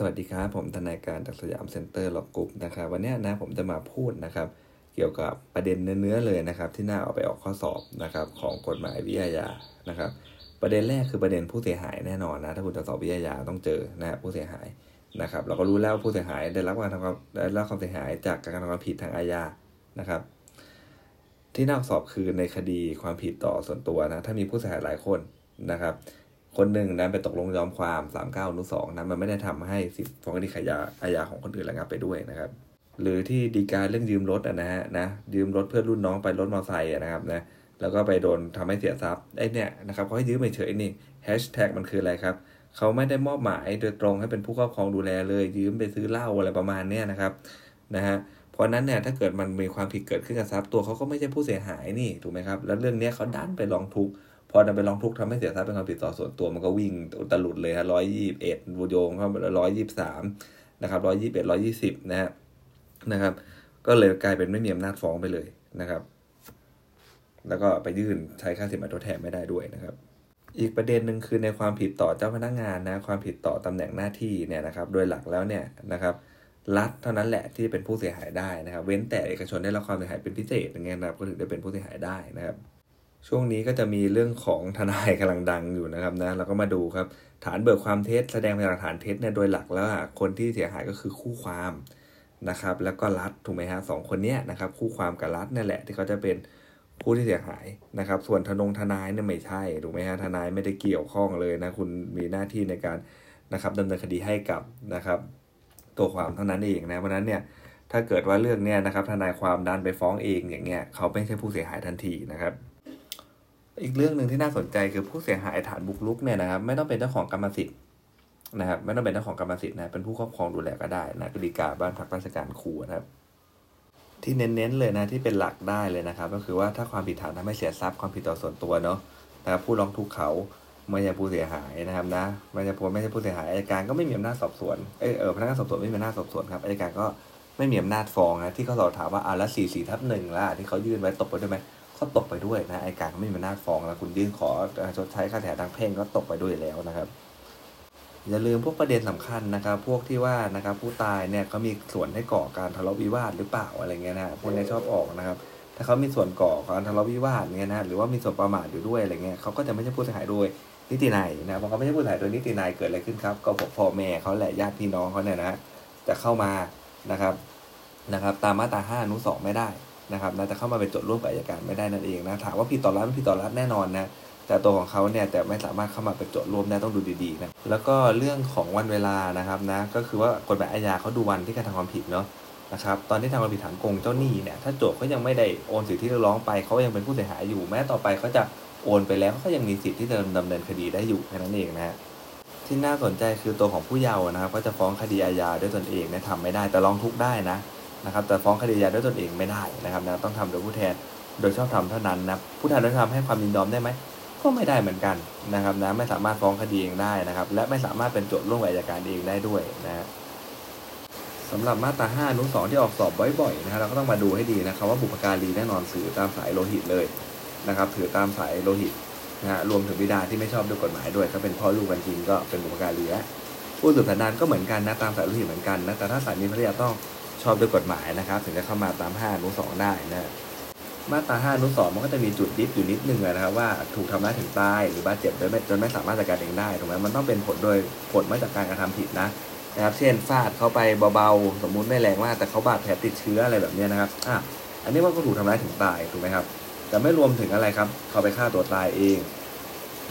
สวัสดีครับ ผมทนายการจาก Siam Center Law Group นะครับวันนี้นะผมจะมาพูดนะครับ เกี่ยวกับประเด็นเนื้อๆเลยนะครับ ที่น่าเอาไปออกข้อสอบนะครับ ของกฎหมายวิอาญานะครับ ประเด็นแรกคือประเด็นผู้เสียหายแน่นอนนะถ้าคุณจะสอบวิอาญาต้องเจอนะผู้เสียหายนะครับ เราก็รู้แล้วผู้เสียหายได้รับการทำความได้รับความเสียหายจากการกระทำความผิดทางอาญานะครับ ที่น่าสอบคือในคดีความผิดต่อส่วนตัวนะถ้ามีผู้เสียหายหลายคนนะครับ คนหนึ่งนะไปตกลงยอมความ 3 9อนุสองนะมันไม่ได้ทำให้สิทธิฟ้องคดีขายาอาญาของคนอื่นระงับไปด้วยนะครับ หรือที่ดีการเรื่องยืมรถนะฮะนะยืมรถเพื่อนรุ่นน้องไปรถมอเตอร์ไซค์นะครับนะแล้วก็ไปโดนทำให้เสียทรัพย์ไอ้เนี่ยนะครับเขาให้ยืมเฉยๆนี่แฮชแท็กมันคืออะไรครับเขาไม่ได้มอบหมายโดยตรงให้เป็นผู้ครอบครองดูแลเลย ยืมไปซื้อเหล้าอะไรประมาณเนี้ยนะครับนะฮะเพราะนั้นเนี่ยถ้าเกิดมันมีความผิดเกิดขึ้นกับทรัพย์ตัวเขาก็ไม่ใช่ผู้เสียหายนี่ถูกไหมครับแล้วเรื่องเนี้ยเขาดันไปร้องทุกข์ พอดันไปร้องทุกข์ทำให้เสียทรัพย์เป็นความผิดต่อส่วนตัวมันก็วิ่งตลุดเลยฮะร้อยยี่สิบเอ็ดวูโยงเข้าไปร้อยยี่สิบสามนะครับร้อยยี่สิบเอ็ดร้อยยี่สิบนะฮะนะครับ ก็เลยกลายเป็นไม่มีอำนาจฟ้องไปเลยนะครับ แล้วก็ไปยื่นใช้ค่าสินไหมทดแทนไม่ได้ด้วยนะครับอีกประเด็นหนึ่งคือในความผิดต่อเจ้าพนักงานนะความผิดต่อตำแหน่งหน้าที่เนี่ยนะครับ โดยหลักแล้วเนี่ยนะครับรัฐเท่านั้นแหละที่เป็นผู้เสียหายได้นะครับ เว้นแต่เอกชนได้รับความเสียหายเป็นพิเศษอย่างเงี้ยนะครับก็ถึงได้เป็นผู้เสียหายได้นะครับ ช่วงนี้ก็จะมีเรื่องของทนายกำลังดังอยู่นะครับนะเราก็มาดูครับ ฐานเบิกความเท็จแสดงพยานหลักฐานเท็จเนี่ยโดยหลักแล้วคนที่เสียหายก็คือคู่ความนะครับ แล้วก็รัฐถูกไหมฮะสองคนเนี้ยนะครับ คู่ความกับรัฐนี่แหละที่เขาจะเป็นผู้ที่เสียหายนะครับ ส่วนทนงทนายเนี่ยไม่ใช่ถูกไหมฮะทนายไม่ได้เกี่ยวข้องเลยนะคุณมีหน้าที่ในการนะครับดำเนินคดีให้กับนะครับ ตัวความเท่านั้นเองนะเพราะนั้นเนี่ยถ้าเกิดว่าเรื่องเนี้ยนะครับทนายความดันไปฟ้องเองอย่างเงี้ยเขาไม่ใช่ผู้เสียหายทันทีนะครับ อีกเรื่องหนึ่งที่น่าสนใจคือผู้เสียหายฐานบุกรุกเนี่ยนะครับไม่ต้องเป็นเจ้าของกรรมสิทธิ์นะครับไม่ต้องเป็นเจ้าของกรรมสิทธิ์นะเป็นผู้ครอบครองดูแลก็ได้นะกฎีกาบ้านพักราชการครูนะครับ ที่เน้นๆเลยนะที่เป็นหลักได้เลยนะครับ ก็คือว่าถ้าความผิดฐานทำให้เสียทรัพย์ความผิดต่อส่วนตัวเนาะนะครับผู้ร้องทุกข์เขาไม่ใช่ผู้เสียหายนะครับนะไม่ใช่ผู้ไม่ใช่ผู้เสียหายอายการก็ไม่มีอำนาจสอบสวนเออเออพนักงานสอบสวนไม่มีอำนาจสอบสวนครับอายการก็ไม่มีอำนาจฟ้องนะที่เขาสอบถามว่าอ่าแล้วสี่สี่ทับหนึ่งละที่เขายื่นไว้ตกไปด้วยไหม ก็ตกไปด้วยนะอายการก็ไม่มีอำนาจฟ้องแล้วคุณยื่นขอชดใช้ค่าเสียหายทางแพ่งก็ตกไปด้วยแล้วนะครับอย่าลืมพวกประเด็นสำคัญนะครับ พวกที่ว่านะครับผู้ตายเนี่ยเขามีส่วนให้ก่อการทะเลาะวิวาทหรือเปล่าอะไรเงี้ยนะพวกนี้ชอบออกนะครับ ถ้าเขามีส่วนก่อการทะเลาะวิวาทเนี่ยนะหรือว่ามีส่วนประมาทอยู่ด้วยอะไรเงี้ยเขาก็จะไม่ใช่ผู้เสียหายโดยนิตินัยนะเพอเขาไม่ใช่ผู้เสียหายโดยนิตินัยเกิดอะไรขึ้นครับ ก็พ่อแม่เขาแหละญาติพี่น้องเขาเนี่ยนะจะเข้ามานะครับนะครับ ตามมาตราห้าอนุสองไม่ได้ นะครับนะจะเข้ามาเป็นโจทย์ร่วมกับอัยการไม่ได้นั่นเองนะถามว่าผิดต่อรัฐไม่ผิดต่อรัฐแน่นอนนะแต่ตัวของเขาเนี่ยแต่ไม่สามารถเข้ามาเป็นโจทย์ร่วมได้ต้องดูดีๆนะแล้วก็เรื่องของวันเวลานะครับนะก็คือว่ากฎหมายอาญาเขาดูวันที่กระทำความผิดเนาะนะครับตอนที่ทำความผิดฐานโกงเจ้าหนี้เนี่ยถ้าโจทย์เขายังไม่ได้โอนสิทธิที่เรียกร้องไปเขายังเป็นผู้เสียหายอยู่ แม้ต่อไปเขาจะโอนไปแล้วเขาก็ยังมีสิทธิ์ที่จะดำเนินคดีได้อยู่แค่นั้นเองนะฮะที่น่าสนใจคือตัวของผู้เยาว์นะครับก็จะฟ้องคดีอาญาด้วยตนเองเนี่ยทำไม่ได้แต่ร้องทุกข์ได้นะ นะครับแต่ฟ้องคดีอาญาด้วยตนเองไม่ได้นะครับนะต้องทำโดยผู้แทนโดยชอบธรรมเท่านั้นนะผู้แทนโดยชอบธรรมให้ความยินยอมได้ไหมก็ไม่ได้เหมือนกันนะครับนะไม่สามารถฟ้องคดีเองได้นะครับ และไม่สามารถเป็นโจทย์ร่วมกับอัยการเองได้ด้วยนะฮะสำหรับมาตรา5นุสองที่ออกสอบบ่อยๆนะฮะเราก็ต้องมาดูให้ดีนะครับว่าบุพการีแน่นอนสื่อตามสายโลหิตเลยนะครับ ถือตามสายโลหิตนะฮะรวมถึงบิดาที่ไม่ชอบด้วยกฎหมายด้วยก็เป็นพ่อลูกกันจริงก็เป็นบุพการีแล้วผู้สืบสันดานก็เหมือนกันนะตามสายโลหิตเหมือนกันนะแต่ถ้าสายมีภรรยาต้อง ชอบด้วยกฎหมายนะครับ ถึงจะเข้ามาตาม5อนุสองได้นะมาตรา5อนุสองมันก็จะมีจุดดิฟอยู่นิดนึงนะครับว่าถูกทำร้ายถึงตายหรือบาดเจ็บโดยไม่จนไม่สามารถจัดการเองได้ถูกไหมมันต้องเป็นผลโดยผลมาจากการกระทำผิดนะนะครับ เช่นฟาดเข้าไปเบาๆสมมุติไม่แรงมากแต่เขาบาดแผลติดเชื้ออะไรแบบนี้นะครับอะอันนี้ว่าก็ถูกทำร้ายถึงตายถูกไหมครับแต่ไม่รวมถึงอะไรครับ เขาไปฆ่าตัวตายเอง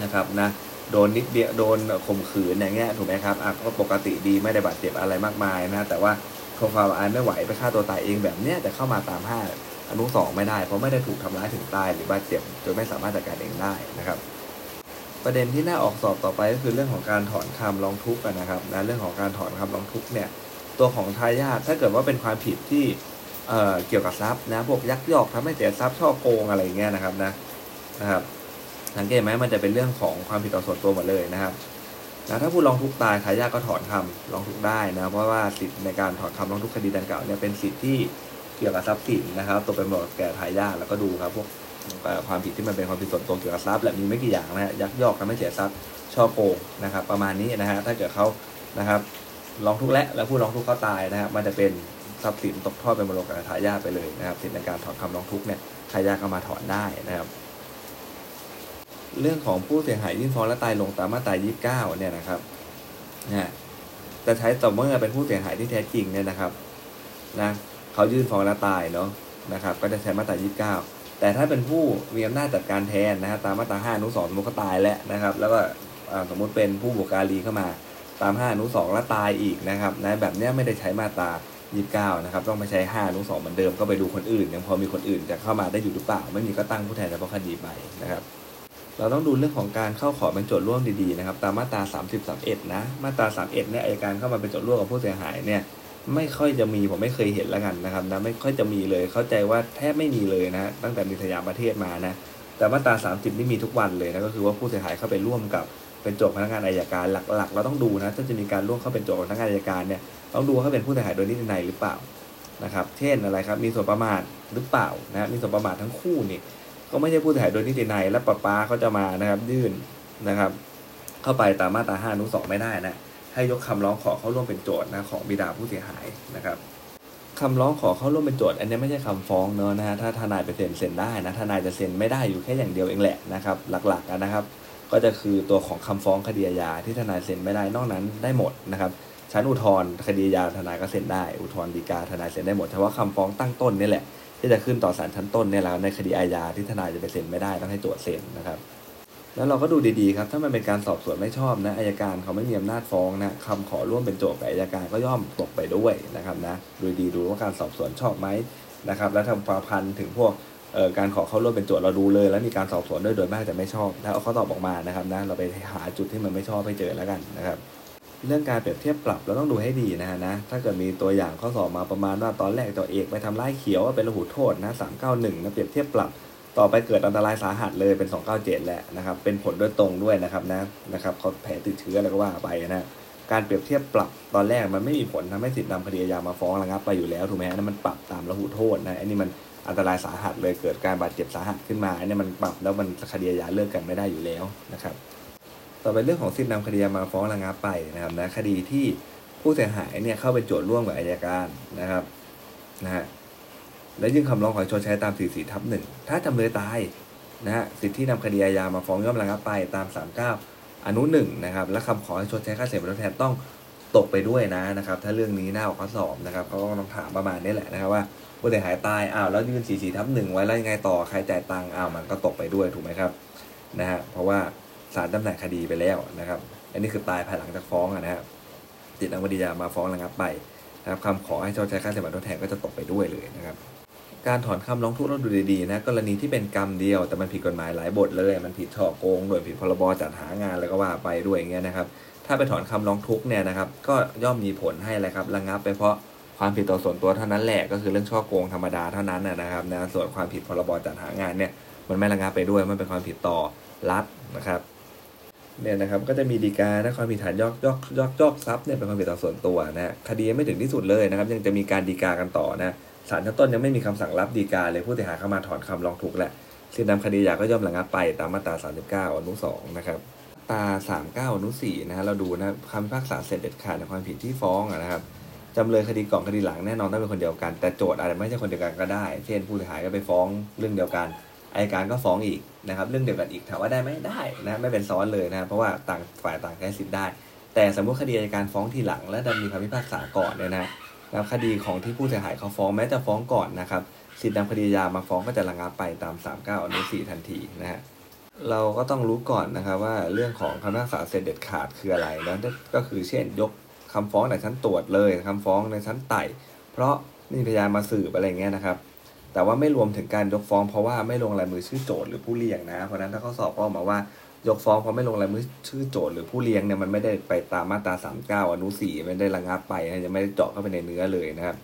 นะครับนะโดนนิดเดียวโดนข่มขืนอย่างเงี้ยถูกไหมครับอะก็ปกติดีไม่ได้บาดเจ็บอะไรมากมายนะแต่ว่า ทนความอายไม่ไหวไปฆ่าตัวตายเองแบบเนี้ยแต่เข้ามาตามห้าอนุสองไม่ได้เพราะไม่ได้ถูกทำร้ายถึงตายหรือบาดเจ็บจนไม่สามารถจัดการเองได้นะครับ ประเด็นที่น่าออกสอบต่อไปก็คือเรื่องของการถอนคำร้องทุกข์นะครับนะเรื่องของการถอนคำร้องทุกข์เนี่ยตัวของทายาทถ้าเกิดว่าเป็นความผิดที่เอ่อเกี่ยวกับทรัพย์นะพวกยักยอกทำให้เสียทรัพย์ช่อโกงอะไรอย่างเงี้ยนะครับนะนะครับสังเกตไหมมันจะเป็นเรื่องของความผิดต่อส่วนตัวหมดเลยนะครับ นะถ้าผู้ร้องทุกข์ตายทายาทก็ถอนคำร้องทุกได้นะเพราะว่าสิทธิ์ในการถอนคำร้องทุกคดีดังกล่าวเนี่ยเป็นสิทธิ์ที่เกี่ยวกับทรัพย์สินนะครับตกเป็นหมดแก่ทายาทแล้วก็ดูครับพวกความผิดที่มันเป็นความผิดส่วนตัวเกี่ยวกับทรัพย์และมีไม่กี่อย่างนะยักยอกทำให้เสียทรัพย์ช่อโกงนะครับ ประมาณนี้นะฮะถ้าเกิดเขานะครับร้องทุกและแล้วผู้ร้องทุกข์เขาตายนะครับมันจะเป็นทรัพย์สินตกทอดเป็นมรดกทายาทไปเลยนะครับสิทธิในการถอนคำร้องทุกเนี่ยทายาทก็มาถอนได้นะครับ เรื่องของผู้เสียหายยื่นฟ้องและตายลงตามมาตรา 29 เนี่ยนะครับนะจะใช้ต่อเมื่อเป็นผู้เสียหายที่แท้จริงเนี่ยนะครับนะเขายื่นฟ้องและตายเนาะนะครับ ก็จะใช้มาตรา 29 แต่ถ้าเป็นผู้มีอำนาจจัดการแทนนะฮะตามมาตรา5อนุ2สมมติเขาตายแล้วนะครับ แล้วก็สมมุติเป็นผู้บุกการีเข้ามาตาม5อนุ2แล้วตายอีกนะครับนะแบบนี้ไม่ได้ใช้มาตรา29นะครับต้องไปใช้5อนุ2เหมือนเดิมก็ไปดูคนอื่น ยังพอมีคนอื่นจะเข้ามาได้อยู่หรือเปล่า ไม่มีก็ตั้งผู้แทนเฉพาะคดีไปนะครับ เราต้องดูเรื่องของการเข้าขอเป็นโจทย์ร่วมดีๆนะครับ ตามมาตรา 30 31 นะ มาตรา 31 เนี่ยอัยการเข้ามาเป็นโจทย์ร่วมกับผู้เสียหายเนี่ยไม่ค่อยจะมีผมไม่เคยเห็นแล้วกันนะครับนะไม่ค่อยจะมีเลยเข้าใจว่าแทบไม่มีเลยนะตั้งแต่มีสยามประเทศมานะแต่มาตรา 30 นี่มีทุกวันเลยนะก็คือว่าผู้เสียหายเข้าไปร่วมกับเป็นโจทย์พนักงานอายการหลักๆ เราต้องดูนะถ้าจะมีการร่วมเข้าเป็นโจทย์พนักงานอายการเนี่ยต้องดูว่าเขาเป็นผู้เสียหายโดยนิตินัยหรือเปล่านะครับ เช่นอะไรครับมีส่วนประมาทหรือเปล่านะมีส่วนประมาททั้งคู่นี่ ก็ไม่ใช่ผู้เสียหายโดยนิตินัยและป้าป้าเขาจะมานะครับ ยื่นนะครับ เข้าไปตามมาตรา5อนุ2ไม่ได้นะให้ยกคำร้องขอเข้าร่วมเป็นโจทย์นะของบิดาผู้เสียหายนะครับคำร้องขอเข้าร่วมเป็นโจทย์อันนี้ไม่ใช่คำฟ้องเนอะนะฮะถ้าทนายไปเซ็นเซ็นได้นะทนายจะเซ็นไม่ได้อยู่แค่อย่างเดียวเองแหละนะครับหลักๆนะครับ ก็จะคือตัวของคำฟ้องคดีอาญาที่ทนายเซ็นไม่ได้นอกนั้นได้หมดนะครับชั้นอุทธรณ์คดีอาญาทนายก็เซ็นได้อุทธรณ์ฎีกาทนายเซ็นได้หมดเฉพาะคำฟ้องตั้งต้นนี่แหละ ที่จะขึ้นต่อศาลชั้นต้นเนี่ยแหละในคดีอาญาที่ทนายจะไปเซ็นไม่ได้ต้องให้โจทย์เซ็นนะครับแล้วเราก็ดูดีๆครับ ถ้ามันเป็นการสอบสวนไม่ชอบนะอายการเขาไม่มีอำนาจฟ้องนะคำขอร่วมเป็นโจทย์กับอายการก็ย่อมตกไปด้วยนะครับนะดูดีดูว่าการสอบสวนชอบไหมนะครับ แล้วทำความพันถึงพวกการขอเข้าร่วมเป็นโจทย์เราดูเลย แล้วมีการสอบสวนด้วยโดยมากจะไม่ชอบแล้วเอาข้อตอบออกมานะครับนะเราไปหาจุดที่มันไม่ชอบให้เจอแล้วกันนะครับ เรื่องการเปรียบเทียบปรับเราต้องดูให้ดีนะฮะนะ ถ้าเกิดมีตัวอย่างข้อสอบมาประมาณว่าตอนแรกตัวเอกไปทำร้ายเขียวว่าเป็นระหูโทษนะ391นะเปรียบเทียบปรับ ต่อไปเกิดอันตรายสาหัสเลยเป็น297แหละนะครับ เป็นผลโดยตรงด้วยนะครับนะนะครับเขาแผลติดเชื้อแล้วก็ว่าไปนะการเปรียบเทียบปรับตอนแรกมันไม่มีผลทำให้สิทธิ์นำคดีอาญามาฟ้องระงับไปอยู่แล้วถูกไหมนั่นมันปรับตามระหูโทษนะอันนี้มันอันตรายสาหัสเลยเกิดการบาดเจ็บสาหัสขึ้นมาอันนี้มันปรับแล้วมันคดีอาญาเลิกกันไม่ได้อยู่แล้วนะครับ ต่อไปเรื่องของสิทธินำคดีมาฟ้องระงับไปนะครับนะคดีที่ผู้เสียหายเนี่ยเข้าเป็นโจทย์ร่วมกับอายการนะครับนะฮะและยื่นคำร้องขอชดใช้ตาม44ทับหนึ่งถ้าจำเลยตายนะฮะสิทธิที่นำคดีอาญามาฟ้องย่อมระงับไปตาม 39 อนุหนึ่งนะครับและคำขอให้ชดใช้ค่าเสียหายทดแทนต้องตกไปด้วยนะนะครับ ถ้าเรื่องนี้หน้าออกข้อสอบนะครับเขาก็ต้องถามประมาณนี้แหละนะครับว่าผู้เสียหายตายอ้าวแล้วยื่น44ทับหนึ่งไว้แล้วยังไงต่อใครจ่ายตังค์อ้าวมันก็ตกไปด้วยถูกไหมครับนะฮะเพราะว่า ศาลจำหน่ายคดีไปแล้วนะครับ อันนี้คือตายภายหลังจากฟ้องนะครับติดนำคดีอามาฟ้องระงับไปนะครับคำขอให้ชดใช้ค่าเสียหายทดแทนก็จะตกไปด้วยเลยนะครับ การถอนคำร้องทุกข์เราดูดีๆนะกรณีที่เป็นกรรมเดียวแต่มันผิดกฎหมายหลายบทเลยมันผิดช่อโกงด้วยผิดพรบจัดหางานแล้วก็ว่าไปด้วยอย่างเงี้ยนะครับถ้าไปถอนคำร้องทุกข์เนี่ยนะครับก็ย่อมมีผลให้อะไรครับระงับไปเพราะความผิดต่อส่วนตัวเท่านั้นแหละก็คือเรื่องช่อโกงธรรมดาเท่านั้นนะครับนะส่วนความผิดพรบจัดหางานเนี่ยมันไม่ระงับไปด้วยมันเป็นความผิดต่อรัฐนะครับ เนี่ยนะครับก็จะมีดีกานะความผิดฐานยอกยอกยอกยอกทรัพย์เนี่ยเป็นความผิดต่อส่วนตัวนะคดีไม่ถึงที่สุดเลยนะครับ ยังจะมีการดีกากันต่อนะศาลชั้นต้นยังไม่มีคำสั่งรับดีกาเลยผู้เสียหายเข้ามาถอนคำร้องทุกข์แหละสิทธินำคดียาก็ย่อมระงับไปตามมาตรา 39 อนุ 2 นะครับตา 39 อนุ 4 นะฮะเราดูนะคำพิพากษาเสร็จเด็ดขาดในความผิดที่ฟ้องนะครับจำเลยคดีก่อนคดีหลังแน่นอนต้องเป็นคนเดียวกัน แต่โจทย์อาจจะไม่ใช่คนเดียวกันก็ได้ เช่นผู้เสียหายก็ไปฟ้องเรื่องเดียวกัน อายการก็ฟ้องอีกนะครับเรื่องเดียวกันอีกถามว่าได้ไหมได้นะไม่เป็นซ้อนเลยนะเพราะว่าต่างฝ่ายต่างใช้สิทธิ์ได้ แต่สมมติคดีอายการฟ้องทีหลัง และดันมีคำพิพากษาก่อนเนี่ยนะแล้วคดีของที่ผู้เสียหายเขาฟ้องแม้จะฟ้องก่อนนะครับสิทธินำคดียามาฟ้องก็จะระงับไปตาม 39อนุ4ทันทีนะฮะเราก็ต้องรู้ก่อนนะครับว่าเรื่องของคำพิพากษาเสร็จเด็ดขาดคืออะไรนะก็คือเช่นยกคำฟ้องในชั้นตรวจเลยคำฟ้องในชั้นไต่ เพราะมีพยานมาสืบอะไรเงี้ยนะครับ แต่ว่าไม่รวมถึงการยกฟ้องเพราะว่าไม่ลงลายมือชื่อโจทย์หรือผู้เรียงนะ เพราะนั้นถ้าเขาสอบก็ออกมาว่ายกฟ้องเพราะไม่ลงรายมือชื่อโจทย์หรือผู้เลี้ยงเนี่ยมันไม่ได้ไปตามมาตรา 39 อนุ4ไม่ได้ระงับไปนะยังไม่ได้เจาะเข้าไปในเนื้อเลยนะครับ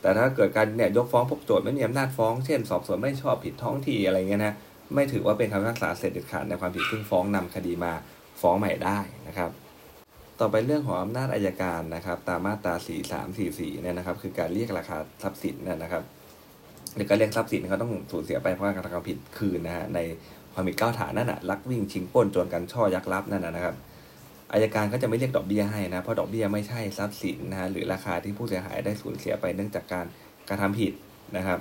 แต่ถ้าเกิดการเนี่ยยกฟ้องพวกโจทย์ไม่มีอำนาจฟ้องเช่น สอบสวนไม่ชอบผิดท้องที่อะไรเงี้ยนะไม่ถือว่าเป็นคำพิพากษาเสร็จเด็ดขาดในความผิดซึ่งฟ้องนำคดีมาฟ้องใหม่ได้นะครับ ต่อไปเรื่องของอำนาจอายการนะครับ ตามมาตรา 4344เนี่ยนะครับ คือการเรียกราคาทรัพย์สินนะครับ หรือการเรียกทรัพย์สินเขาต้องสูญเสียไปเพราะการกระทำผิดคืนนะฮะในความผิดเก้าฐานนั่นแหะลักวิ่งชิงปล้นโจรกันช่อยักรับนั่นนะครับอายการก็จะไม่เรียกดอกเบี้ยให้นะเพราะดอกเบี้ยไม่ใช่ทรัพย์สินนะฮะหรือราคาที่ผู้เสียหายได้สูญเสียไปเนื่องจากการกระทำผิดนะครับ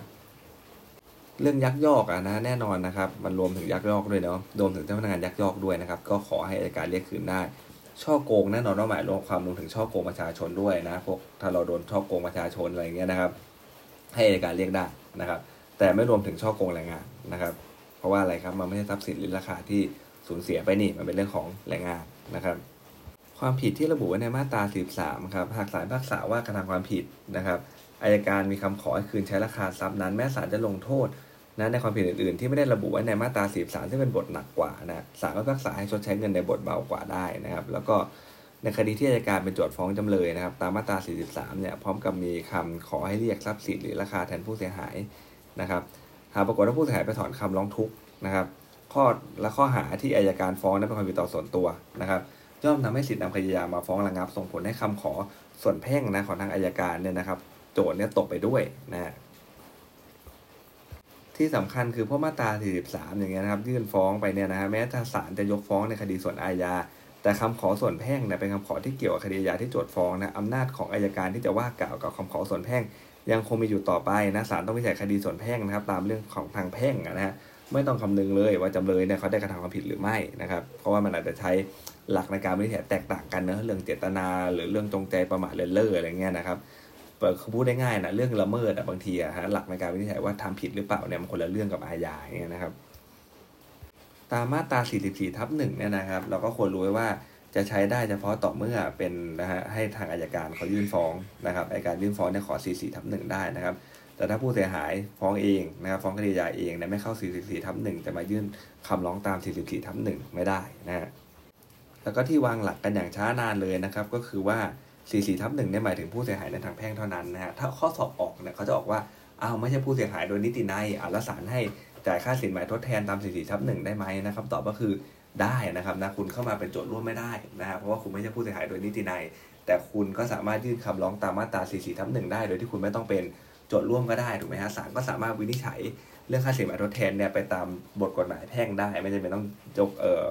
เรื่องยักยอกอะนะแน่นอนนะครับ มันรวมถึงยักยอกด้วยเนาะรวมถึงเจ้าพนักงานยักยอกด้วยนะครับ ก็ขอให้อายการเรียกคืนได้ช่อโกงแน่นอนว่าหมายรวมความรวมถึงช่อโกงประชาชนด้วยนะพวกถ้าเราโดนช่อโกงประชาชนอะไรเงี้ยนะครับ ให้อายการเรียกได้ นะครับ แต่ไม่รวมถึงช่อโกงแรงงานนะครับ เพราะว่าอะไรครับมันไม่ใช่ทรัพย์สินหรือราคาที่สูญเสียไปนี่มันเป็นเรื่องของแรงงานนะครับ ความผิดที่ระบุไว้ในมาตรา43ครับหากศาลพิพากษาว่ากระทำความผิดนะครับอายการมีคำขอให้คืนใช้ราคาทรัพย์นั้น แม้ศาลจะลงโทษนะในความผิดอื่นๆ ที่ไม่ได้ระบุไว้ในมาตรา43ที่เป็นบทหนักกว่านะศาลก็พิพากษาให้ชดใช้เงินในบทเบากว่าได้นะครับ แล้วก็ ในคดีที่อายการเป็นโจทย์ฟ้องจำเลยนะครับ ตามมาตรา 43 เนี่ยพร้อมกับมีคำขอให้เรียกทรัพย์สินหรือราคาแทนผู้เสียหายนะครับ หากปรากฏว่าผู้เสียหายไปถอนคำร้องทุกข์นะครับ ข้อและข้อหาที่อายการฟ้องนั้นเป็นความผิดต่อส่วนตัวนะครับย่อมทำให้สิทธินำคดียามาฟ้องระงับ ส่งผลให้คำขอส่วนแพ่งนะของทางอายการเนี่ยนะครับ โจทย์เนี่ยตกไปด้วยนะฮะที่สำคัญคือพราะมาตรา 43 อย่างเงี้ยนะครับ ยื่นฟ้องไปเนี่ยนะฮะแม้ถ้าศาลจะยกฟ้องในคดีส่วนอาญา แต่คำขอส่วนแพ่งเนี่ยเป็นคำขอที่เกี่ยวกับคดีอาญาที่โจทย์ฟ้องนะอำนาจของอายการที่จะว่ากล่าวกับคำขอส่วนแพ่ง ยังคงมีอยู่ต่อไปนะศาลต้องวิจัยคดีส่วนแพ่งนะครับ ตามเรื่องของทางแพ่งนะฮะไม่ต้องคำนึงเลยว่าจำเลยเนี่ยเขาได้กระทำความผิดหรือไม่นะครับ เพราะว่ามันอาจจะใช้หลักในการวินิจฉัยแตกต่างกันเนอะเรื่องเจตนาหรือเรื่องจงใจประมาทเลินเล่ออะไรเงี้ยนะครับเปิดคือพูดได้ง่ายนะเรื่องละเมิดอะบางทีอะฮะหลักในการวินิจฉัยว่าทำผิดหรือเปล่าเนี่ยมันคนละเรื่องกับอาญาอย่างเงี้ยนะครับ ตามมาตรา 44 ทับหนึ่งเนี่ยนะครับ เราก็ควรรู้ไว้ว่าจะใช้ได้เฉพาะต่อเมื่อเป็นนะฮะให้ทางอายการเขายื่นฟ้องนะครับอายการยื่นฟ้องเนี่ยขอ 44ทับหนึ่งได้นะครับ แต่ถ้าผู้เสียหายฟ้องเองนะครับฟ้องคดียาเองเนี่ยไม่เข้า 44ทับหนึ่งแต่มายื่นคำร้องตาม 44ทับหนึ่งไม่ได้นะฮะแล้วก็ที่วางหลักกันอย่างช้านานเลยนะครับ ก็คือว่า 44ทับหนึ่งเนี่ยหมายถึงผู้เสียหายในทางแพ่งเท่านั้นนะฮะถ้าข้อสอบออกเนี่ยเขาจะบอกว่าอ้าวไม่ใช่ผู้เสียหายโดยนิตินัยอะแล้วศาลให้ จ่ายค่าสินไหมทดแทนตาม44ทับหนึ่งได้ไหมนะครับตอบก็คือได้นะครับนะคุณเข้ามาเป็นโจทย์ร่วมไม่ได้นะครับเพราะว่าคุณไม่ใช่ผู้เสียหายโดยนิตินัย แต่คุณก็สามารถยื่นคำร้องตามมาตรา44ทับหนึ่งได้ โดยที่คุณไม่ต้องเป็นโจทย์ร่วมก็ได้ถูกไหมฮะศาลก็สามารถวินิจฉัยเรื่องค่าสินไหมทดแทนเนี่ยไปตามบทกฎหมายแพ่งได้ ไม่จำเป็นต้องยกเอ่อ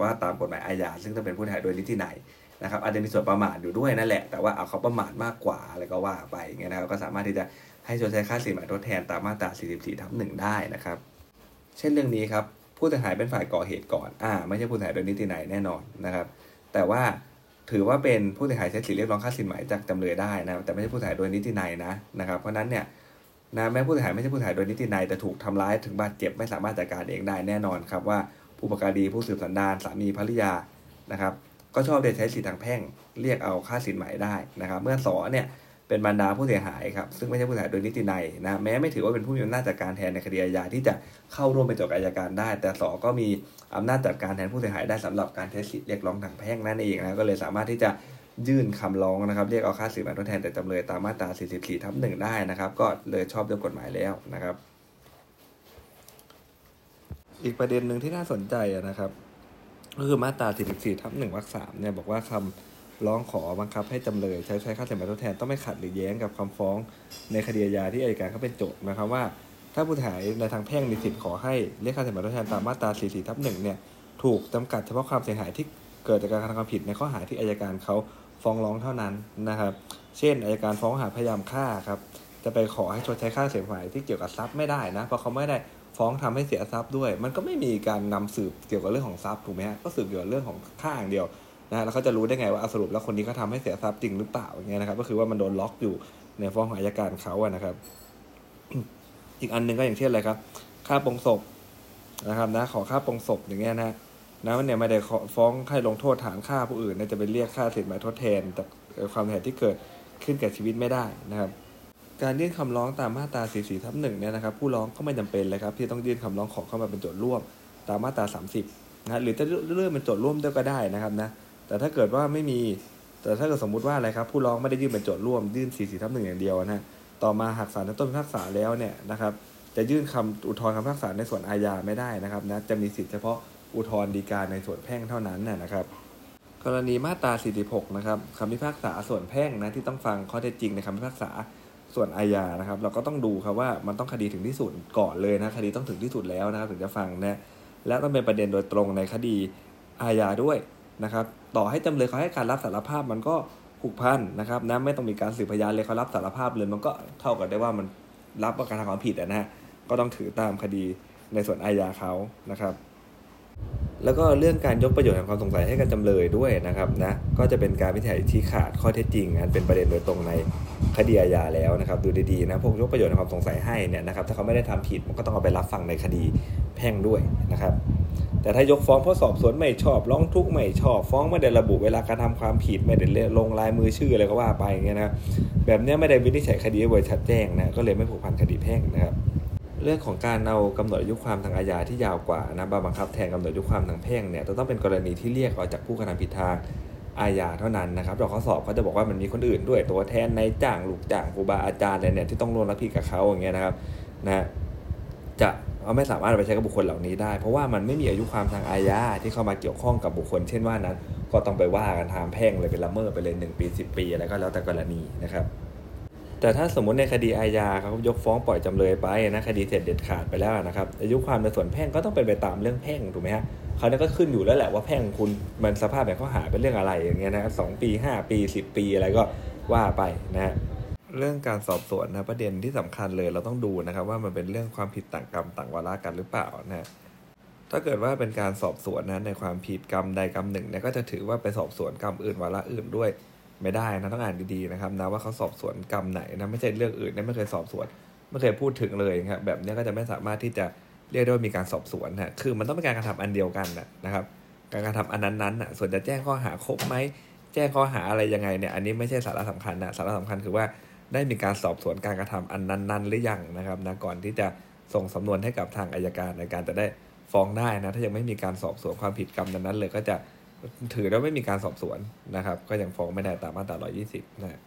ว่าตามกฎหมายอาญาซึ่งต้องเป็นผู้เสียหายโดยนิตินัยนะครับอาจจะมีส่วนประมาทอยู่ด้วยนั่นแหละ แต่ว่าเอาเขาประมาทมากกว่าอะไรก็ว่าไปอย่างเงี้ยนะครับก็สามารถที่จะให้ชดใช้ค่าสินไหมทดแทนตามมาตรา44ทับหนึ่งได้นะครับ เช่นเรื่องนี้ครับผู้เสียหายเป็นฝ่ายก่อเหตุก่อน อ่า ไม่ใช่ผู้เสียหายโดยนิตินัยแน่นอนนะครับ แต่ว่าถือว่าเป็นผู้เสียหายใช้สิทธิเรียกร้องค่าสินไหมจากจำเลยได้นะ แต่ไม่ใช่ผู้เสียหายโดยนิตินัยนะนะครับ เพราะนั้นเนี่ยนะแม้ผู้เสียหายไม่ใช่ผู้เสียหายโดยนิตินัยแต่ถูกทำร้ายถึงบาดเจ็บไม่สามารถจัดการเองได้แน่นอนครับว่าผู้ประการดีผู้สืบสันดานสามีภริยานะครับ ก็ชอบเดชใช้สิทธิทางแพ่งเรียกเอาค่าสินไหมได้นะครับ เมื่อสอเนี่ย เป็นบรรดาผู้เสียหายครับซึ่งไม่ใช่ผู้เสียหายโดยนิตินัยนะแม้ไม่ถือว่าเป็นผู้มีอำนาจจัดการแทนในคดีอาญาที่จะเข้าร่วมเป็นโจทย์อัยการได้ แต่สอก็มีอำนาจจัดการแทนผู้เสียหายได้สำหรับการใช้สิทธิเรียกร้องทางแพ่งนั่นเองนะก็เลยสามารถที่จะยื่นคำร้องนะครับเรียกเอาค่าสินไหมทดแทนแต่จำเลยตามมาตรา 44 ทับหนึ่งได้นะครับ ก็เลยชอบด้วยกฎหมายแล้วนะครับ อีกประเด็นหนึ่งที่น่าสนใจนะครับ ก็คือมาตรา 44 ทับ1วรรค3เนี่ยบอกว่าคำ ร้องขอบังคับให้จำเลยใช้ใช้ค่าสินไหมทดแทนต้องไม่ขัดหรือแย้งกับคำฟ้องในคดีอาญาที่อัยการเขาเป็นโจทย์นะครับว่า ถ้าผู้เสียหายในทางแพ่งมีสิทธิ์ขอให้เรียกค่าสินไหมทดแทนตามมาตรา 44ทับ1เนี่ยถูกจำกัดเฉพาะความเสียหายที่เกิดจากการกระทำความผิดในข้อหาที่อัยการเขาฟ้องร้องเท่านั้นนะครับ เช่นอัยการฟ้องหาพยายามฆ่าครับจะไปขอให้ชดใช้ค่าเสียหายที่เกี่ยวกับทรัพย์ไม่ได้นะเพราะเขาไม่ได้ฟ้องทำให้เสียทรัพย์ด้วย มันก็ไม่มีการนำสืบเกี่ยวกับเรื่องของทรัพย์ถูกไหมฮะก็สืบเกี่ยวกับเรื่องของฆ่าอย่างเดียว นะแล้วเขาจะรู้ได้ไงว่าสรุปแล้วคนนี้เขาทาให้เสียทรัพย์จริงหรือเปล่าอย่างเงี้ยนะครับ ก็คือว่ามันโดนล็อกอยู่ในฟ้องของอัยการเขาอะนะครับ อีกอันหนึ่งก็อย่างเช่นอะไรครับ ค่าปรงศพนะครับนะ ขอค่าปรงศพอย่างเงี้ยนะนะเนี่ยไม่ได้ฟ้องให้ลงโทษฐานฆ่าผู้อื่นจะไปเรียกค่าสินไหมทดแทนจากความเสียหายที่เกิดขึ้นกับชีวิตไม่ได้นะครับการยื่นคำร้องตามมาตรา 44ทับหนึ่งเนี่ยนะครับผู้ร้องก็ไม่จำเป็นเลยครับที่ต้องยื่นคำร้องขอเข้ามาเป็นโจทย์ร่วมตามมาตรา 30นะหรือจะเลื่อนเป็นโจทย์ร่วมด้วยก็ได้นะครับนะ แต่ถ้าเกิดว่าไม่มี แต่ถ้าเกิดสมมุติว่าอะไรครับ ผู้ร้องไม่ได้ยื่นเป็นโจทย์ร่วมยื่น44ทับหนึ่งอย่างเดียวนะต่อมาหากศาลชั้นต้นพิพากษาแล้วเนี่ยนะครับจะยื่นคำอุทธรณ์คำพิพากษาในส่วนอาญาไม่ได้นะครับนะจะมีสิทธิเฉพาะอุทธรณ์ฎีกาในส่วนแพ่งเท่านั้นนะครับ กรณีมาตรา 46 นะครับคำพิพากษาส่วนแพ่งนะที่ต้องฟังข้อเท็จจริงในคำพิพากษาส่วนอาญานะครับ เราก็ต้องดูครับว่ามันต้องคดีถึงที่สุดก่อนเลยนะคดีต้องถึงที่สุดแล้วนะครับถึงจะฟังนะและต้องเป็นประเด็นโดยตรงในคดีอาญาด้วย นะครับต่อให้จำเลยเขาให้การรับสารภาพมันก็ผูกพันนะครับนะไม่ต้องมีการสืบพยานเลยเขารับสารภาพเลยมันก็เท่ากับได้ว่ามันรับว่าการทำความผิดนะฮะก็ต้องถือตามคดีในส่วนอาญาเขานะครับ แล้วก็เรื่องการยกประโยชน์แห่งความสงสัยให้กับจำเลยด้วยนะครับนะก็จะเป็นการวิจัยที่ขาดข้อเท็จจริงอันเป็นประเด็นโดยตรงในคดีอาญาแล้วนะครับ ดูดีๆนะพวกยกประโยชน์แห่งความสงสัยให้เนี่ยนะครับถ้าเขาไม่ได้ทำผิดมันก็ต้องเอาไปรับฟังในคดีแพ่งด้วยนะครับ แต่ถ้ายกฟ้องเพราะสอบสวนไม่ชอบ ร้องทุกข์ไม่ชอบ ฟ้องไม่ได้ระบุเวลาการทำความผิดไม่ได้ลงลายมือชื่ออะไรก็ว่าไปอย่างเงี้ยนะแบบนี้ไม่ได้วินิจฉัยคดีไว้ชัดแจ้งนะก็เลยไม่ผูกพันคดีแพ่งนะครับเรื่องของการเอากำหนดอายุความทางอาญาที่ยาวกว่านะมาบังคับแทนกำหนดอายุความทางแพ่งเนี่ยจะต้องเป็นกรณีที่เรียกออกจากผู้กระทำผิดทางอาญาเท่านั้นนะครับเราข้อสอบเขาจะบอกว่ามันมีคนอื่นด้วยตัวแทนในจ้างลูกจ้างครูบาอาจารย์อะไรเนี่ยที่ต้องร่วมรับผิดกับเขาอย่างเงี้ยนะครับนะจะ ไม่สามารถไปใช้กับบุคคลเหล่านี้ได้ เพราะว่ามันไม่มีอายุความทางอาญาที่เข้ามาเกี่ยวข้องกับบุคคล เช่นว่านั้น ก็ต้องไปว่ากันทางแพ่งเลยเป็นละเมิดไปเลย1ปี 10 ปีอะไรก็แล้วแต่กรณีนะครับ แต่ถ้าสมมติในคดีอาญาครับยกฟ้องปล่อยจำเลยไปนะคดีเสร็จเด็ดขาดไปแล้วนะครับอายุความในส่วนแพ่งก็ต้องเป็นไปตามเรื่องแพ่งถูกไหมฮะเขาเนี่ยก็ขึ้นอยู่แล้วแหละว่าแพ่งคุณมันสภาพแบบข้อหาเป็นเรื่องอะไรอย่างเงี้ยนะสองปี 5 ปี 10 ปีอะไรก็ว่าไปนะฮะ เรื่องการสอบสวนนะประเด็นที่สำคัญเลยเราต้องดูนะครับ ว่ามันเป็นเรื่องความผิดต่างกรรมต่างวาระกันหรือเปล่านะถ้าเกิดว่าเป็นการสอบสวนนะในความผิดกรรมใดกรรมหนึ่งเนี่ยก็จะถือว่าไปสอบสวนกรรมอื่นวาระอื่นด้วยไม่ได้นะต้องอ่านดีๆนะครับนะว่าเขาสอบสวนกรรมไหนนะไม่ใช่เรื่องอื่นนะไม่เคยสอบสวน ไม่เคยพูดถึงเลยครับแบบนี้ก็จะไม่สามารถที่จะเรียกได้ว่ามีการสอบสวนนะคือมันต้องเป็นการกระทำอันเดียวกันนะครับ การกระทำอันนั้นๆนะส่วนจะแจ้งข้อหาครบไหมแจ้งข้อหาอะไรยังไงเนี่ยอันนี้ไม่ใช่สาระสำคัญนะสาระสำคัญคือว่า ได้มีการสอบสวนการกระทำอันนั้น ๆ หรือยังนะครับนะก่อนที่จะส่งสำนวนให้กับทางอายการในการจะได้ฟ้องได้นะถ้ายังไม่มีการสอบสวนความผิดกรรมนั้นๆเลยก็จะถือว่าไม่มีการสอบสวนนะครับ ก็ยังฟ้องไม่ได้ตามมาตรา 120 นะ